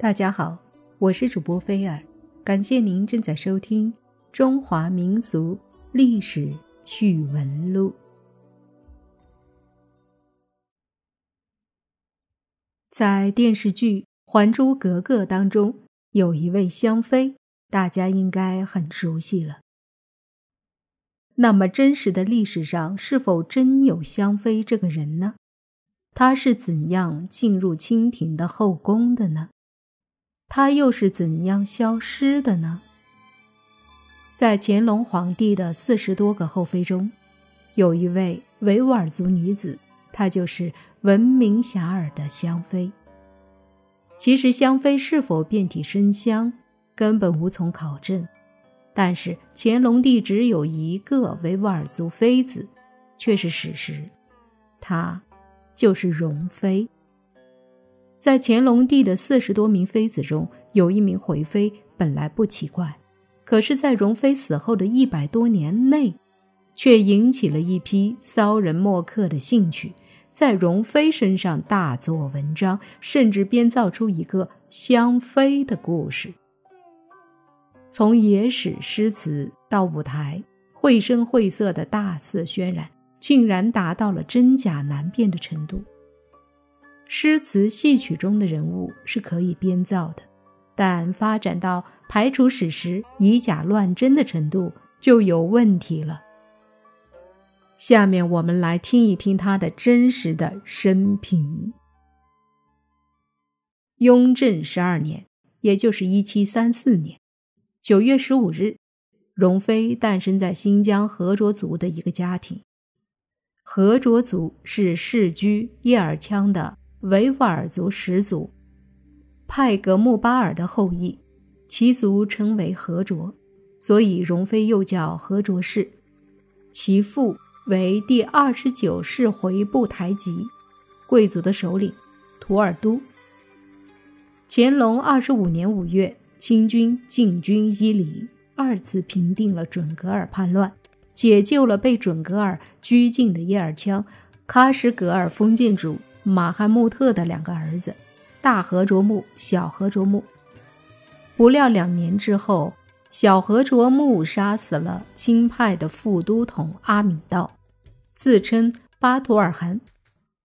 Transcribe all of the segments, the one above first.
大家好，我是主播菲尔，感谢您正在收听《中华民族历史趣闻录》。在电视剧《还珠格格》当中，有一位香妃，大家应该很熟悉了。那么，真实的历史上是否真有香妃这个人呢？她是怎样进入清廷的后宫的呢？他又是怎样消失的呢？在乾隆皇帝的四十多个后妃中，有一位维吾尔族女子，她就是闻名遐迩的香妃。其实香妃是否遍体生香，根本无从考证。但是乾隆帝只有一个维吾尔族妃子，却是史实，她就是容妃。在乾隆帝的四十多名妃子中，有一名回妃，本来不奇怪，可是，在容妃死后的一百多年内，却引起了一批骚人墨客的兴趣，在容妃身上大做文章，甚至编造出一个香妃的故事。从野史诗词到舞台，绘声绘色的大肆渲染，竟然达到了真假难辨的程度。诗词戏曲中的人物是可以编造的，但发展到排除史实、以假乱真的程度就有问题了。下面我们来听一听他的真实的生平。雍正十二年，也就是一七三四年九月十五日，容妃诞生在新疆和卓族的一个家庭。和卓族是世居叶尔羌的。维吾尔族始祖派格木巴尔的后裔，其族称为和卓，所以容妃又叫和卓氏。其父为第二十九世回部台吉，贵族的首领图尔都。乾隆二十五年五月，清军进军伊犁，二次平定了准噶尔叛乱，解救了被准噶尔拘禁的叶尔羌喀什噶尔封建主。马汉穆特的两个儿子，大和卓木、小和卓木。不料两年之后，小和卓木杀死了钦派的副都统阿米道，自称巴图尔汗。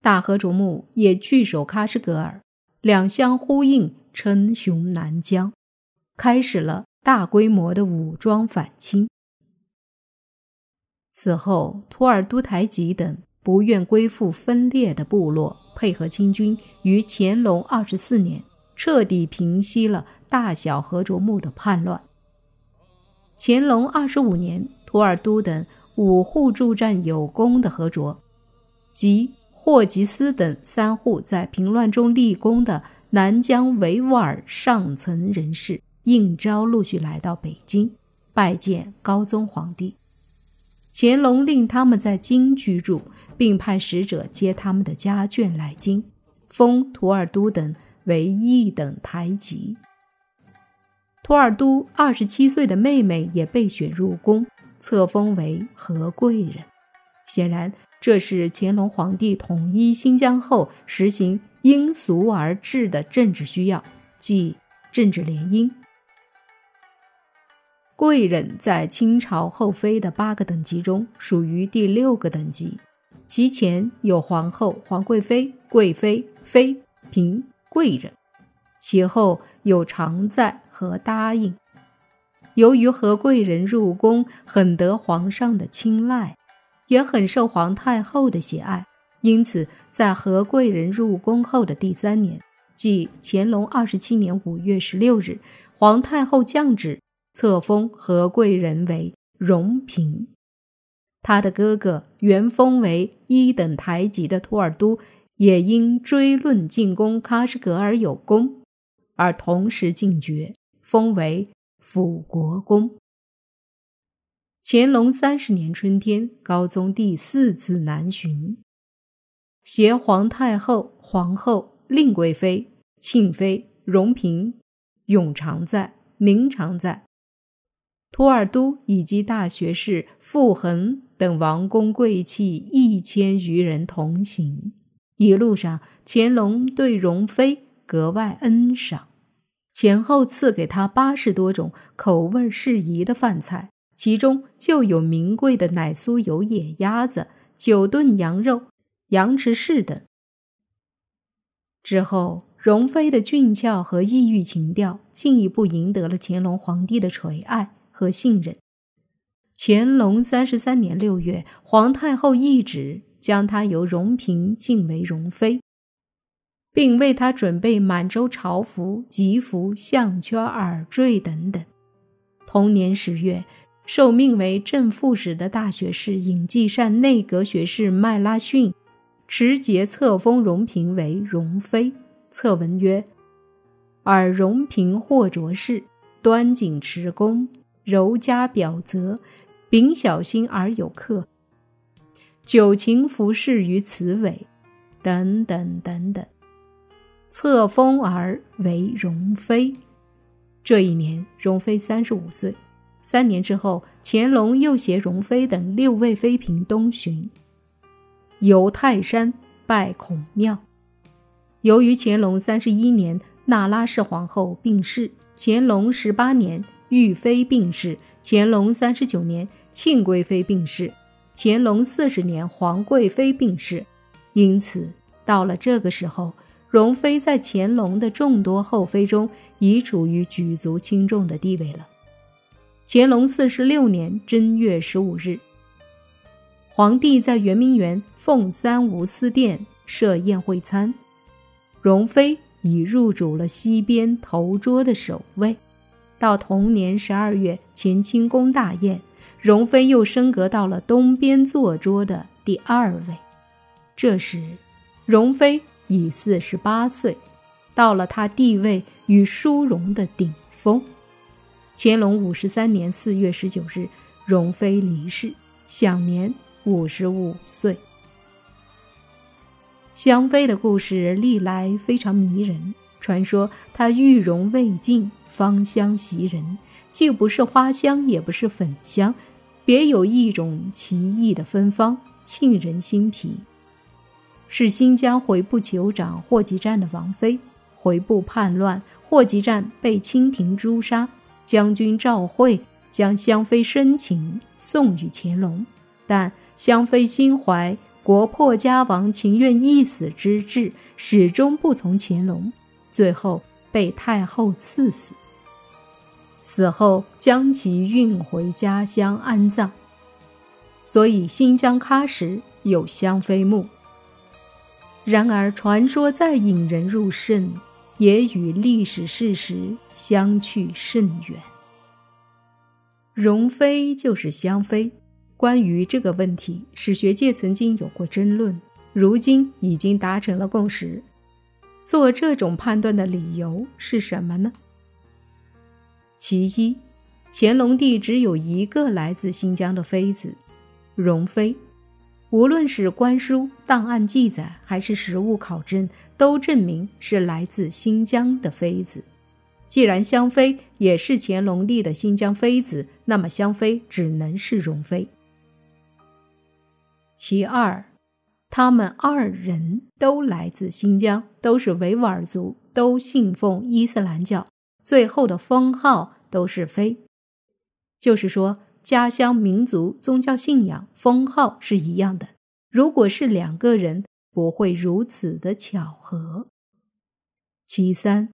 大和卓木也据守喀什噶尔，两相呼应，称雄南疆，开始了大规模的武装反清。此后，图尔都台吉等不愿归附分裂的部落。配合清军于乾隆二十四年彻底平息了大小和卓木的叛乱。乾隆二十五年，图尔都等五户驻战有功的和卓，及霍吉斯等三户在平乱中立功的南疆维吾尔上层人士，应召陆续来到北京，拜见高宗皇帝。乾隆令他们在京居住。并派使者接他们的家眷来京，封图尔都等为一等台吉。图尔都二十七岁的妹妹也被选入宫，册封为和贵人。显然，这是乾隆皇帝统一新疆后实行因俗而治的政治需要，即政治联姻。贵人在清朝后妃的八个等级中属于第六个等级。其前有皇后、皇贵妃、贵妃、妃、嫔、贵人，其后有常在和答应。由于和贵人入宫很得皇上的青睐，也很受皇太后的喜爱，因此在和贵人入宫后的第三年，即乾隆二十七年五月十六日，皇太后降旨册封和贵人为荣嫔。他的哥哥原封为一等台级的图尔都，也因追论进攻喀什噶尔有功，而同时进爵，封为辅国公。乾隆三十年春天，高宗第四次南巡，携皇太后、皇后、令贵妃、庆妃、荣嫔，永常在、宁常在。图尔都以及大学士傅恒等王公贵戚一千余人同行，一路上乾隆对容妃格外恩赏，前后赐给他八十多种口味适宜的饭菜，其中就有名贵的奶酥油野鸭子、九炖羊肉、羊翅柿等。之后，容妃的俊俏和异域情调进一步赢得了乾隆皇帝的垂爱和信任。乾隆三十三年六月，皇太后懿旨将她由容嫔晋为容妃。并为他准备满洲朝服、吉服、项圈、耳坠等等。同年十月，受命为正副使的大学士尹继善、内阁学士麦拉逊持节册封容嫔为容妃。册文曰：“尔容嫔或着氏，端谨持恭，柔嘉表泽，秉小心而有客，久勤服侍于此委。”等等等等。册封而为容妃。这一年，容妃三十五岁。三年之后，乾隆又携容妃等六位妃嫔东巡，游泰山，拜孔庙。由于乾隆三十一年那拉氏皇后病逝，乾隆十八年玉妃病逝，乾隆三十九年庆贵妃病逝，乾隆四十年皇贵妃病逝，因此到了这个时候。容妃在乾隆的众多后妃中，已处于举足轻重的地位了。乾隆四十六年正月十五日，皇帝在圆明园奉三无私殿设宴会餐，容妃已入主了西边头桌的首位。到同年十二月乾清宫大宴，容妃又升格到了东边坐桌的第二位。这时，容妃。已四十八岁，到了她地位与殊荣的顶峰。乾隆五十三年四月十九日，容妃离世，享年五十五岁。香妃的故事历来非常迷人，传说她玉容未尽，芳香袭人，既不是花香，也不是粉香，别有一种奇异的芬芳，沁人心脾。是新疆回部酋长霍集占的王妃。回部叛乱，霍集占被清廷诛杀。将军赵惠将香妃申请送与乾隆，但香妃心怀国破家亡、情愿一死之志，始终不从乾隆，最后被太后赐死。死后将其运回家乡安葬，所以新疆喀什有香妃墓。然而，传说再引人入胜，也与历史事实相去甚远。容妃就是香妃，关于这个问题，史学界曾经有过争论，如今已经达成了共识。做这种判断的理由是什么呢？其一，乾隆帝只有一个来自新疆的妃子，容妃。无论是官书、档案记载，还是实物考证，都证明是来自新疆的妃子。既然香妃也是乾隆帝的新疆妃子，那么香妃只能是容妃。其二，他们二人都来自新疆，都是维吾尔族，都信奉伊斯兰教，最后的封号都是妃，就是说。家乡民族宗教信仰封号是一样的。如果是两个人，不会如此的巧合。其三，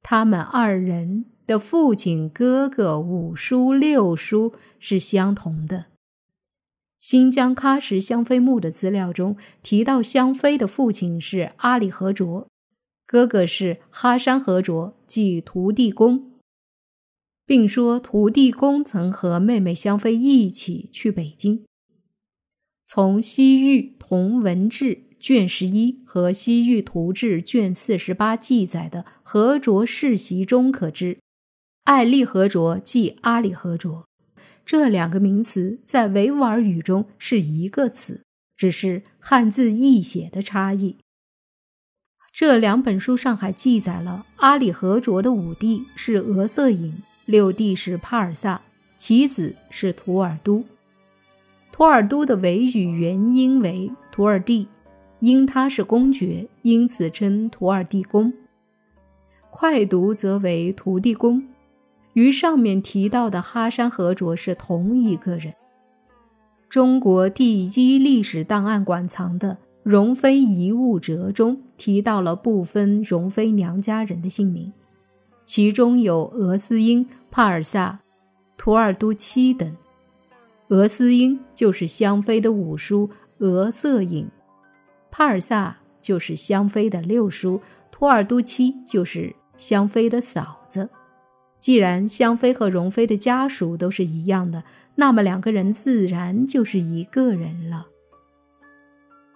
他们二人的父亲、哥哥五叔、六叔是相同的。新疆喀什香妃墓的资料中提到，香妃的父亲是阿里和卓，哥哥是哈山和卓，即土地公。并说，土地公曾和妹妹香妃一起去北京。从《西域同文志》卷十一和《西域图志》卷四十八记载的和卓世袭中可知，艾丽和卓即阿里和卓，这两个名词在维吾尔语中是一个词，只是汉字译写的差异。这两本书上还记载了阿里和卓的五弟是额瑟尹。六弟是帕尔萨，其子是图尔都。图尔都的维语原音为图尔蒂，因他是公爵，因此称图尔地公。快读则为图地公，与上面提到的哈山和卓是同一个人。中国第一历史档案馆藏的《容妃遗物折》中提到了部分容妃娘家人的姓名，其中有俄斯英、帕尔萨、图尔都七等。俄斯英就是香妃的五叔俄色影，帕尔萨就是香妃的六叔，图尔都七就是香妃的嫂子。既然香妃和容妃的家属都是一样的，那么两个人自然就是一个人了。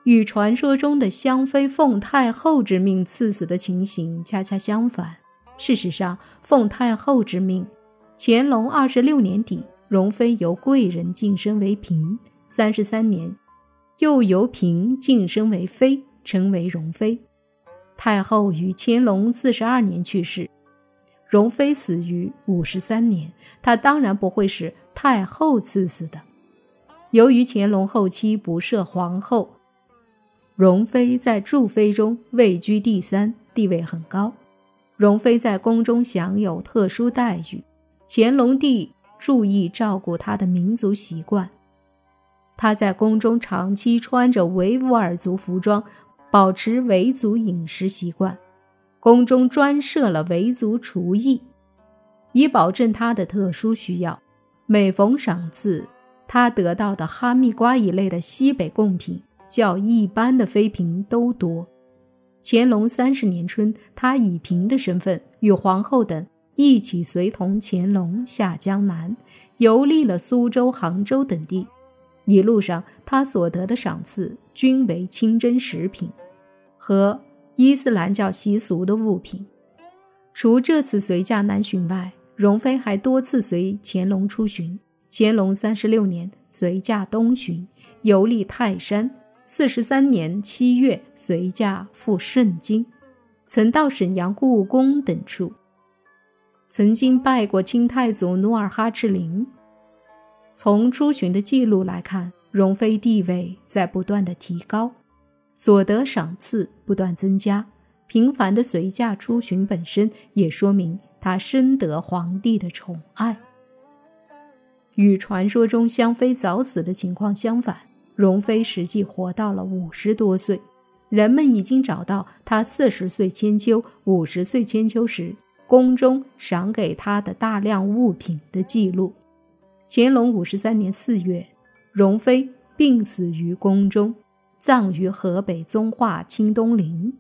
与传说中的香妃奉太后之命赐死的情形恰恰相反。事实上，奉太后之命，乾隆二十六年底，容妃由贵人晋升为嫔；三十三年，又由嫔晋升为妃，成为容妃。太后于乾隆四十二年去世。容妃死于五十三年，她当然不会是太后赐死的。由于乾隆后期不设皇后，容妃在祝妃中位居第三，地位很高。容妃在宫中享有特殊待遇，乾隆帝注意照顾她的民族习惯。她在宫中长期穿着维吾尔族服装，保持维族饮食习惯。宫中专设了维族厨艺，以保证他的特殊需要。每逢赏赐，他得到的哈密瓜一类的西北贡品，较一般的妃嫔都多。乾隆三十年春，他以嫔的身份与皇后等一起随同乾隆下江南，游历了苏州、杭州等地。一路上，他所得的赏赐均为清真食品和。伊斯兰教习俗的物品，除这次随驾南巡外，容妃还多次随乾隆出巡。乾隆三十六年随驾东巡，游历泰山；四十三年七月随驾赴盛京，曾到沈阳故宫等处，曾经拜过清太祖努尔哈赤陵。从出巡的记录来看，容妃地位在不断的提高。所得赏赐不断增加，频繁的随驾出巡本身也说明她深得皇帝的宠爱。与传说中香妃早死的情况相反，容妃实际活到了五十多岁。人们已经找到她四十岁千秋、五十岁千秋时宫中赏给她的大量物品的记录。乾隆五十三年四月，容妃病死于宫中。葬于河北遵化清东陵。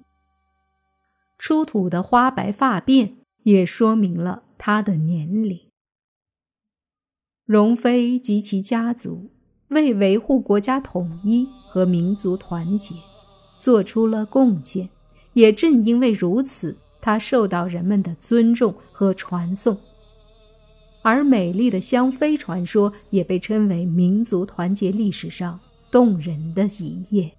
出土的花白发辫也说明了她的年龄。容妃及其家族为维护国家统一和民族团结做出了贡献，也正因为如此，他受到人们的尊重和传颂。而美丽的香妃传说也被称为民族团结历史上动人的一页。